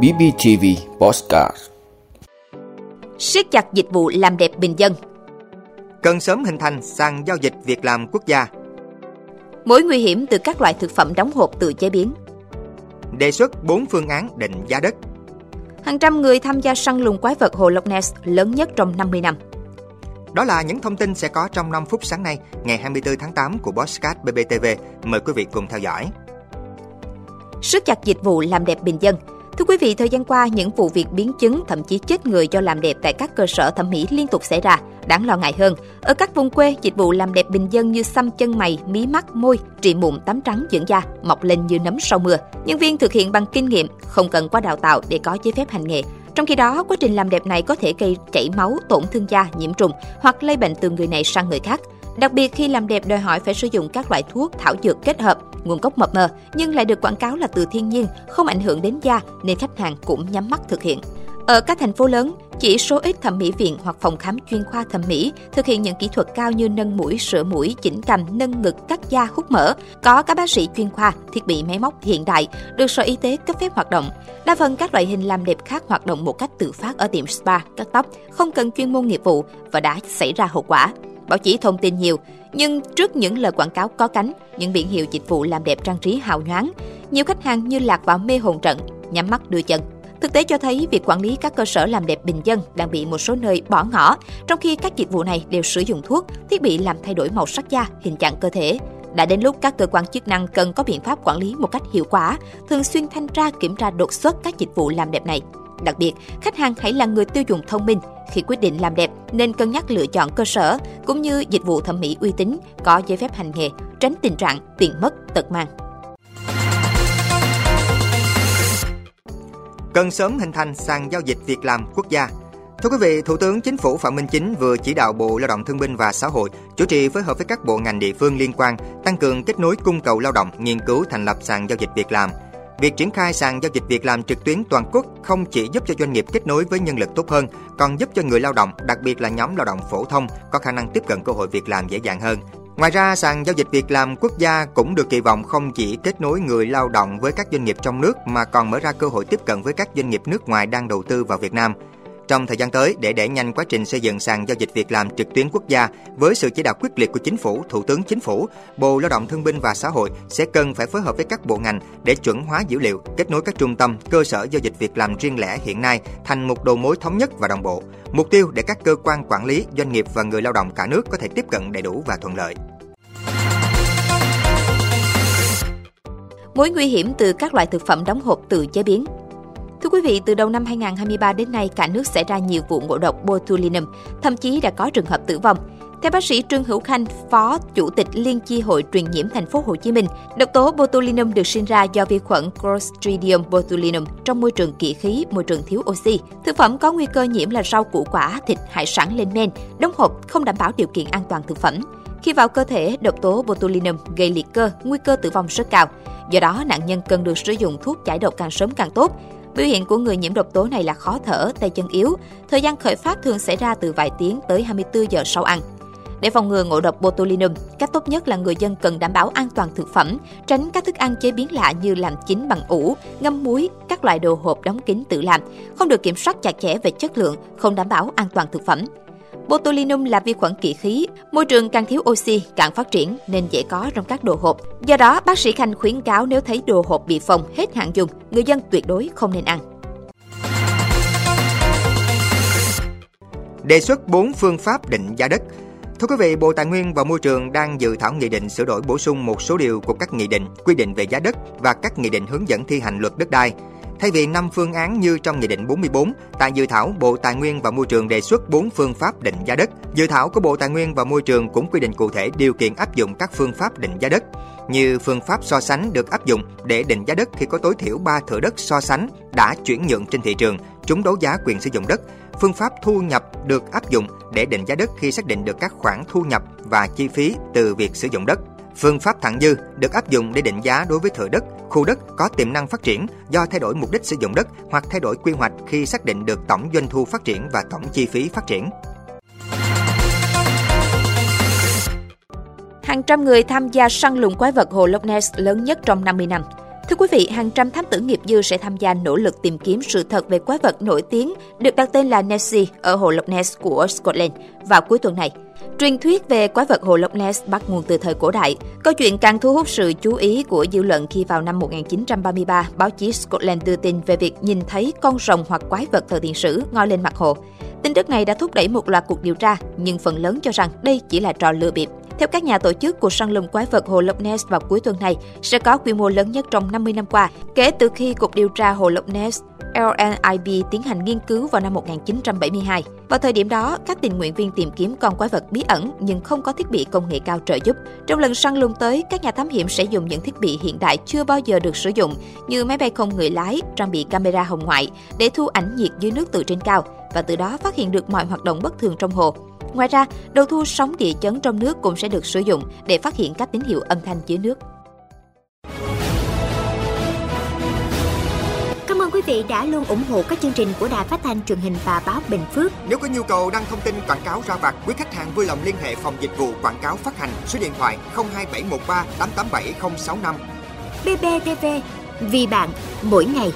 BBTV Postcard siết chặt dịch vụ làm đẹp bình dân. Cần sớm hình thành sàn giao dịch việc làm quốc gia. Mối nguy hiểm từ các loại thực phẩm đóng hộp tự chế biến. Đề xuất 4 phương án định giá đất. Hàng trăm người tham gia săn lùng quái vật hồ Loch Ness lớn nhất trong 50 năm. Đó là những thông tin sẽ có trong 5 phút sáng nay, ngày 24 tháng 8 của Bosscat BBTV. Mời quý vị cùng theo dõi siết chặt dịch vụ làm đẹp bình dân. Thưa quý vị, thời gian qua, những vụ việc biến chứng, thậm chí chết người do làm đẹp tại các cơ sở thẩm mỹ liên tục xảy ra. Đáng lo ngại hơn, ở các vùng quê, dịch vụ làm đẹp bình dân như xăm chân mày, mí mắt, môi, trị mụn, tắm trắng, dưỡng da, mọc lên như nấm sau mưa. Nhân viên thực hiện bằng kinh nghiệm, không cần qua đào tạo để có giấy phép hành nghề. Trong khi đó, quá trình làm đẹp này có thể gây chảy máu, tổn thương da, nhiễm trùng hoặc lây bệnh từ người này sang người khác. Đặc biệt khi làm đẹp đòi hỏi phải sử dụng các loại thuốc thảo dược kết hợp, nguồn gốc mập mờ nhưng lại được quảng cáo là từ thiên nhiên, không ảnh hưởng đến da nên khách hàng cũng nhắm mắt thực hiện. Ở các thành phố lớn, chỉ số ít thẩm mỹ viện hoặc phòng khám chuyên khoa thẩm mỹ thực hiện những kỹ thuật cao như nâng mũi, sửa mũi, chỉnh cằm, nâng ngực, cắt da, hút mỡ. Có các bác sĩ chuyên khoa, thiết bị máy móc hiện đại, được Sở Y tế cấp phép hoạt động. Đa phần các loại hình làm đẹp khác hoạt động một cách tự phát ở tiệm spa, cắt tóc, không cần chuyên môn nghiệp vụ và đã xảy ra hậu quả. Báo chí thông tin nhiều, nhưng trước những lời quảng cáo có cánh, những biển hiệu dịch vụ làm đẹp trang trí hào nhoáng, nhiều khách hàng như lạc vào mê hồn trận, nhắm mắt đưa chân. Thực tế cho thấy việc quản lý các cơ sở làm đẹp bình dân đang bị một số nơi bỏ ngỏ, trong khi các dịch vụ này đều sử dụng thuốc, thiết bị làm thay đổi màu sắc da, hình trạng cơ thể. Đã đến lúc các cơ quan chức năng cần có biện pháp quản lý một cách hiệu quả, thường xuyên thanh tra kiểm tra đột xuất các dịch vụ làm đẹp này. Đặc biệt, khách hàng hãy là người tiêu dùng thông minh khi quyết định làm đẹp nên cân nhắc lựa chọn cơ sở cũng như dịch vụ thẩm mỹ uy tín, có giấy phép hành nghề, tránh tình trạng tiền mất tật mang. Cần sớm hình thành sàn giao dịch việc làm quốc gia. Thưa quý vị, Thủ tướng Chính phủ Phạm Minh Chính vừa chỉ đạo Bộ Lao động Thương binh và Xã hội chủ trì phối hợp với các bộ ngành địa phương liên quan tăng cường kết nối cung cầu lao động, nghiên cứu thành lập sàn giao dịch việc làm, Việc triển khai sàn giao dịch việc làm trực tuyến toàn quốc không chỉ giúp cho doanh nghiệp kết nối với nhân lực tốt hơn, còn giúp cho người lao động, đặc biệt là nhóm lao động phổ thông có khả năng tiếp cận cơ hội việc làm dễ dàng hơn. Ngoài ra, sàn giao dịch việc làm quốc gia cũng được kỳ vọng không chỉ kết nối người lao động với các doanh nghiệp trong nước mà còn mở ra cơ hội tiếp cận với các doanh nghiệp nước ngoài đang đầu tư vào Việt Nam. Trong thời gian tới, để đẩy nhanh quá trình xây dựng sàn giao dịch việc làm trực tuyến quốc gia với sự chỉ đạo quyết liệt của Chính phủ, Thủ tướng Chính phủ, Bộ Lao động Thương binh và Xã hội sẽ cần phải phối hợp với các bộ ngành để chuẩn hóa dữ liệu, kết nối các trung tâm, cơ sở giao dịch việc làm riêng lẻ hiện nay thành một đầu mối thống nhất và đồng bộ. Mục tiêu để các cơ quan quản lý, doanh nghiệp và người lao động cả nước có thể tiếp cận đầy đủ và thuận lợi. Mối nguy hiểm từ các loại thực phẩm đóng hộp tự chế biến Thưa quý vị, từ đầu năm 2023 đến nay, cả nước xảy ra nhiều vụ ngộ độc botulinum, thậm chí đã có trường hợp tử vong. Theo bác sĩ Trương Hữu Khanh, Phó Chủ tịch Liên chi hội truyền nhiễm thành phố Hồ Chí Minh, độc tố botulinum được sinh ra do vi khuẩn Clostridium botulinum trong môi trường kỵ khí, môi trường thiếu oxy. Thực phẩm có nguy cơ nhiễm là rau củ quả, thịt, hải sản lên men, đóng hộp không đảm bảo điều kiện an toàn thực phẩm. Khi vào cơ thể, độc tố botulinum gây liệt cơ, nguy cơ tử vong rất cao. Do đó, nạn nhân cần được sử dụng thuốc giải độc càng sớm càng tốt. Biểu hiện của người nhiễm độc tố này là khó thở, tay chân yếu. Thời gian khởi phát thường xảy ra từ vài tiếng tới 24 giờ sau ăn. Để phòng ngừa ngộ độc botulinum, cách tốt nhất là người dân cần đảm bảo an toàn thực phẩm, tránh các thức ăn chế biến lạ như làm chín bằng ủ, ngâm muối, các loại đồ hộp đóng kín tự làm, không được kiểm soát chặt chẽ về chất lượng, không đảm bảo an toàn thực phẩm. Botulinum là vi khuẩn kỵ khí, môi trường càng thiếu oxy càng phát triển nên dễ có trong các đồ hộp. Do đó, bác sĩ Khanh khuyến cáo nếu thấy đồ hộp bị phồng hết hạn dùng, người dân tuyệt đối không nên ăn. Đề xuất 4 phương pháp định giá đất Thưa quý vị, Bộ Tài nguyên và Môi trường đang dự thảo nghị định sửa đổi bổ sung một số điều của các nghị định quy định về giá đất và các nghị định hướng dẫn thi hành luật đất đai. Thay vì 5 phương án như trong Nghị định 44, tại dự thảo Bộ Tài nguyên và Môi trường đề xuất 4 phương pháp định giá đất. Dự thảo của Bộ Tài nguyên và Môi trường cũng quy định cụ thể điều kiện áp dụng các phương pháp định giá đất, như phương pháp so sánh được áp dụng để định giá đất khi có tối thiểu 3 thửa đất so sánh đã chuyển nhượng trên thị trường, trúng đấu giá quyền sử dụng đất, phương pháp thu nhập được áp dụng để định giá đất khi xác định được các khoản thu nhập và chi phí từ việc sử dụng đất. Phương pháp thẳng dư được áp dụng để định giá đối với thửa đất, khu đất có tiềm năng phát triển do thay đổi mục đích sử dụng đất hoặc thay đổi quy hoạch khi xác định được tổng doanh thu phát triển và tổng chi phí phát triển. Hàng trăm người tham gia săn lùng quái vật hồ Loch Ness lớn nhất trong 50 năm. Thưa quý vị, hàng trăm thám tử nghiệp dư sẽ tham gia nỗ lực tìm kiếm sự thật về quái vật nổi tiếng được đặt tên là Nessie ở hồ Loch Ness của Scotland vào cuối tuần này. Truyền thuyết về quái vật hồ Loch Ness bắt nguồn từ thời cổ đại. Câu chuyện càng thu hút sự chú ý của dư luận khi vào năm 1933, báo chí Scotland đưa tin về việc nhìn thấy con rồng hoặc quái vật thời tiền sử ngoi lên mặt hồ. Tin tức này đã thúc đẩy một loạt cuộc điều tra, nhưng phần lớn cho rằng đây chỉ là trò lừa bịp. Theo các nhà tổ chức, cuộc săn lùng quái vật hồ Loch Ness vào cuối tuần này sẽ có quy mô lớn nhất trong 50 năm qua, kể từ khi Cục điều tra hồ Loch Ness LNIB tiến hành nghiên cứu vào năm 1972. Vào thời điểm đó, các tình nguyện viên tìm kiếm con quái vật bí ẩn nhưng không có thiết bị công nghệ cao trợ giúp. Trong lần săn lùng tới, các nhà thám hiểm sẽ dùng những thiết bị hiện đại chưa bao giờ được sử dụng như máy bay không người lái, trang bị camera hồng ngoại để thu ảnh nhiệt dưới nước từ trên cao và từ đó phát hiện được mọi hoạt động bất thường trong hồ. Ngoài ra, đầu thu sóng địa chấn trong nước cũng sẽ được sử dụng để phát hiện các tín hiệu âm thanh dưới nước. Cảm ơn quý vị đã luôn ủng hộ các chương trình của Đài Phát thanh truyền hình và báo Bình Phước. Nếu có nhu cầu đăng thông tin quảng cáo ra vặt, quý khách hàng vui lòng liên hệ phòng dịch vụ quảng cáo phát hành số điện thoại 02713 887065. BBTV, vì bạn, mỗi ngày.